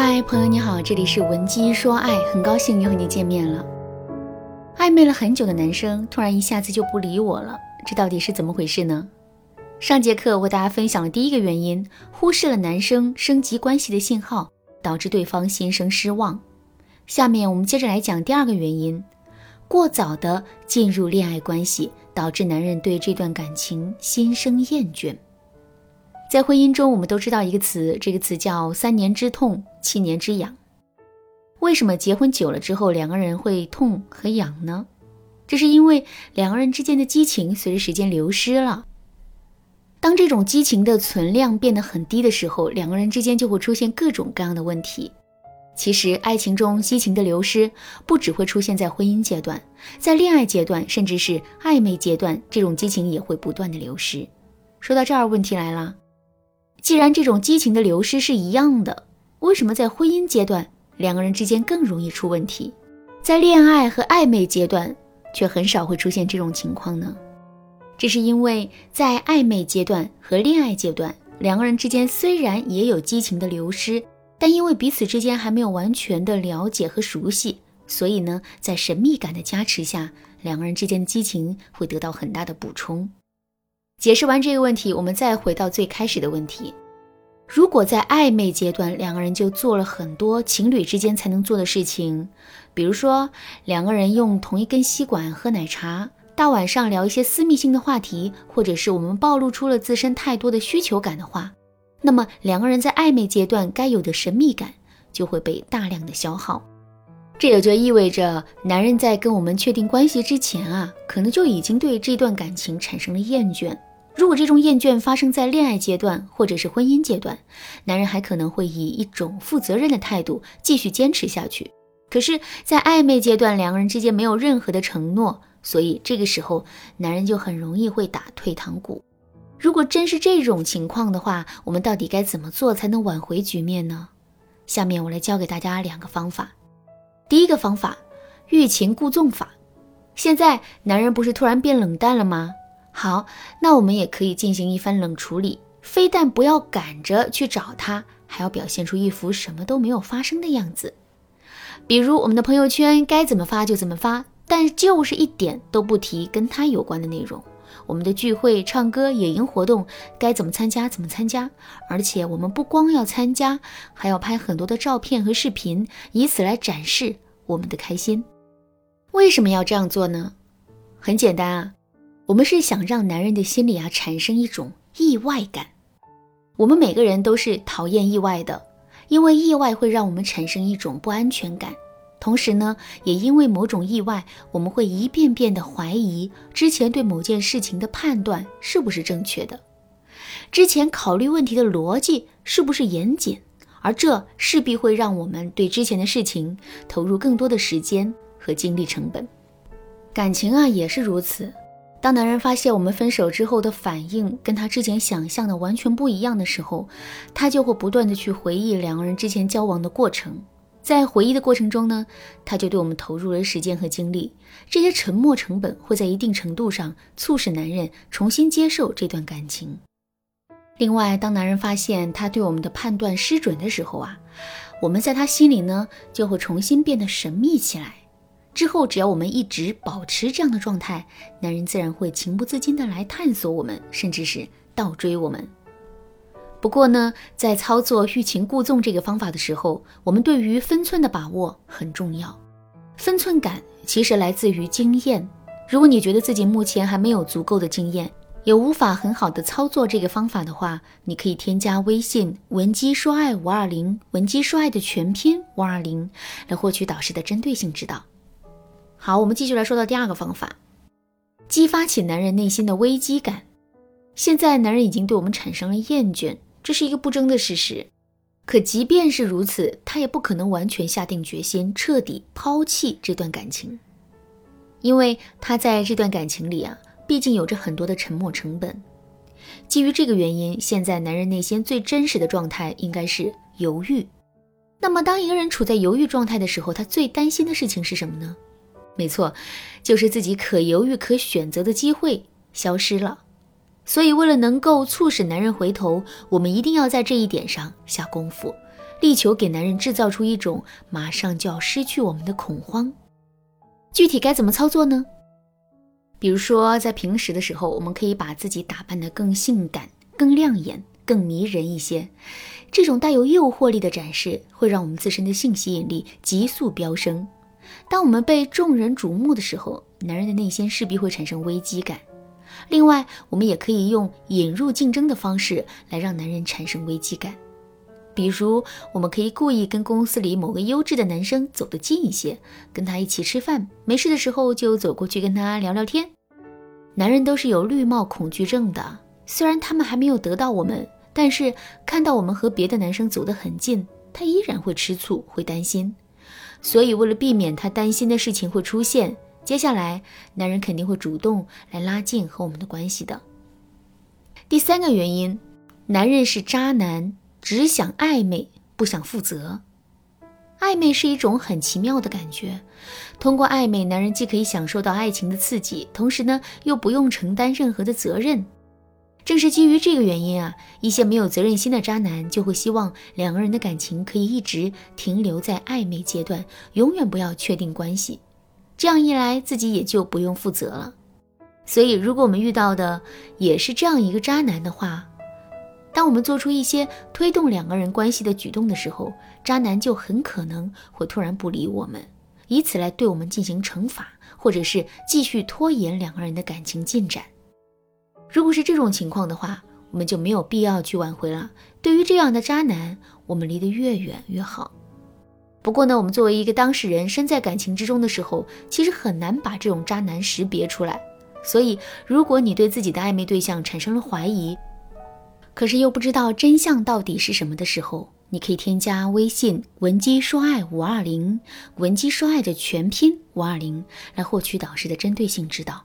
嗨，朋友你好，这里是文姬说爱，很高兴又和你见面了。暧昧了很久的男生突然一下子就不理我了，这到底是怎么回事呢？上节课我为大家分享了第一个原因，忽视了男生升级关系的信号，导致对方心生失望。下面我们接着来讲第二个原因，过早的进入恋爱关系，导致男人对这段感情心生厌倦。在婚姻中，我们都知道一个词，这个词叫“三年之痛，七年之痒”。为什么结婚久了之后，两个人会痛和痒呢？这是因为两个人之间的激情随着时间流失了。当这种激情的存量变得很低的时候，两个人之间就会出现各种各样的问题。其实，爱情中激情的流失不只会出现在婚姻阶段，在恋爱阶段，甚至是暧昧阶段，这种激情也会不断的流失。说到这儿，问题来了。既然这种激情的流失是一样的，为什么在婚姻阶段两个人之间更容易出问题，在恋爱和暧昧阶段却很少会出现这种情况呢？这是因为在暧昧阶段和恋爱阶段，两个人之间虽然也有激情的流失，但因为彼此之间还没有完全的了解和熟悉，所以呢，在神秘感的加持下，两个人之间的激情会得到很大的补充。解释完这个问题，我们再回到最开始的问题：如果在暧昧阶段，两个人就做了很多情侣之间才能做的事情，比如说两个人用同一根吸管喝奶茶，大晚上聊一些私密性的话题，或者是我们暴露出了自身太多的需求感的话，那么两个人在暧昧阶段该有的神秘感就会被大量的消耗。这也就意味着，男人在跟我们确定关系之前啊，可能就已经对这段感情产生了厌倦。如果这种厌倦发生在恋爱阶段或者是婚姻阶段，男人还可能会以一种负责任的态度继续坚持下去。可是，在暧昧阶段，两个人之间没有任何的承诺，所以这个时候男人就很容易会打退堂鼓。如果真是这种情况的话，我们到底该怎么做才能挽回局面呢？下面我来教给大家两个方法。第一个方法，欲擒故纵法。现在男人不是突然变冷淡了吗？好，那我们也可以进行一番冷处理，非但不要赶着去找他，还要表现出一副什么都没有发生的样子。比如我们的朋友圈该怎么发就怎么发，但就是一点都不提跟他有关的内容。我们的聚会、唱歌、野营活动该怎么参加怎么参加，而且我们不光要参加，还要拍很多的照片和视频，以此来展示我们的开心。为什么要这样做呢？很简单啊。我们是想让男人的心里啊产生一种意外感。我们每个人都是讨厌意外的，因为意外会让我们产生一种不安全感。同时呢，也因为某种意外，我们会一遍遍的怀疑之前对某件事情的判断是不是正确的，之前考虑问题的逻辑是不是严谨，而这势必会让我们对之前的事情投入更多的时间和精力成本。感情啊也是如此。当男人发现我们分手之后的反应跟他之前想象的完全不一样的时候，他就会不断的去回忆两个人之前交往的过程。在回忆的过程中呢，他就对我们投入了时间和精力。这些沉默成本会在一定程度上促使男人重新接受这段感情。另外，当男人发现他对我们的判断失准的时候啊，我们在他心里呢就会重新变得神秘起来。之后，只要我们一直保持这样的状态，男人自然会情不自禁的来探索我们，甚至是倒追我们。不过呢，在操作欲擒故纵这个方法的时候，我们对于分寸的把握很重要。分寸感其实来自于经验。如果你觉得自己目前还没有足够的经验，也无法很好的操作这个方法的话，你可以添加微信文姬说爱五二零，文姬说爱的全拼五二零，来获取导师的针对性指导。好，我们继续来说到第二个方法，激发起男人内心的危机感。现在男人已经对我们产生了厌倦，这是一个不争的事实。可即便是如此，他也不可能完全下定决心彻底抛弃这段感情，因为他在这段感情里啊，毕竟有着很多的沉默成本。基于这个原因，现在男人内心最真实的状态应该是犹豫。那么，当一个人处在犹豫状态的时候，他最担心的事情是什么呢？没错，就是自己可犹豫、可选择的机会消失了。所以，为了能够促使男人回头，我们一定要在这一点上下功夫。力求给男人制造出一种马上就要失去我们的恐慌。具体该怎么操作呢？比如说，在平时的时候，我们可以把自己打扮得更性感、更亮眼、更迷人一些。这种带有诱惑力的展示，会让我们自身的性吸引力急速飙升。当我们被众人瞩目的时候，男人的内心势必会产生危机感。另外，我们也可以用引入竞争的方式来让男人产生危机感。比如，我们可以故意跟公司里某个优质的男生走得近一些，跟他一起吃饭，没事的时候就走过去跟他聊聊天。男人都是有绿帽恐惧症的，虽然他们还没有得到我们，但是看到我们和别的男生走得很近，他依然会吃醋，会担心。所以，为了避免他担心的事情会出现。接下来，男人肯定会主动来拉近和我们的关系的。第三个原因，男人是渣男，只想暧昧，不想负责。暧昧是一种很奇妙的感觉，通过暧昧，男人既可以享受到爱情的刺激，同时呢，又不用承担任何的责任。正是基于这个原因啊，一些没有责任心的渣男就会希望两个人的感情可以一直停留在暧昧阶段，永远不要确定关系。这样一来，自己也就不用负责了。所以，如果我们遇到的也是这样一个渣男的话，当我们做出一些推动两个人关系的举动的时候，渣男就很可能会突然不理我们，以此来对我们进行惩罚，或者是继续拖延两个人的感情进展。如果是这种情况的话，我们就没有必要去挽回了。对于这样的渣男，我们离得越远越好。不过呢，我们作为一个当事人，身在感情之中的时候，其实很难把这种渣男识别出来。所以，如果你对自己的暧昧对象产生了怀疑，可是又不知道真相到底是什么的时候，你可以添加微信文姬说爱五二零，文姬说爱的全拼五二零，来获取导师的针对性指导。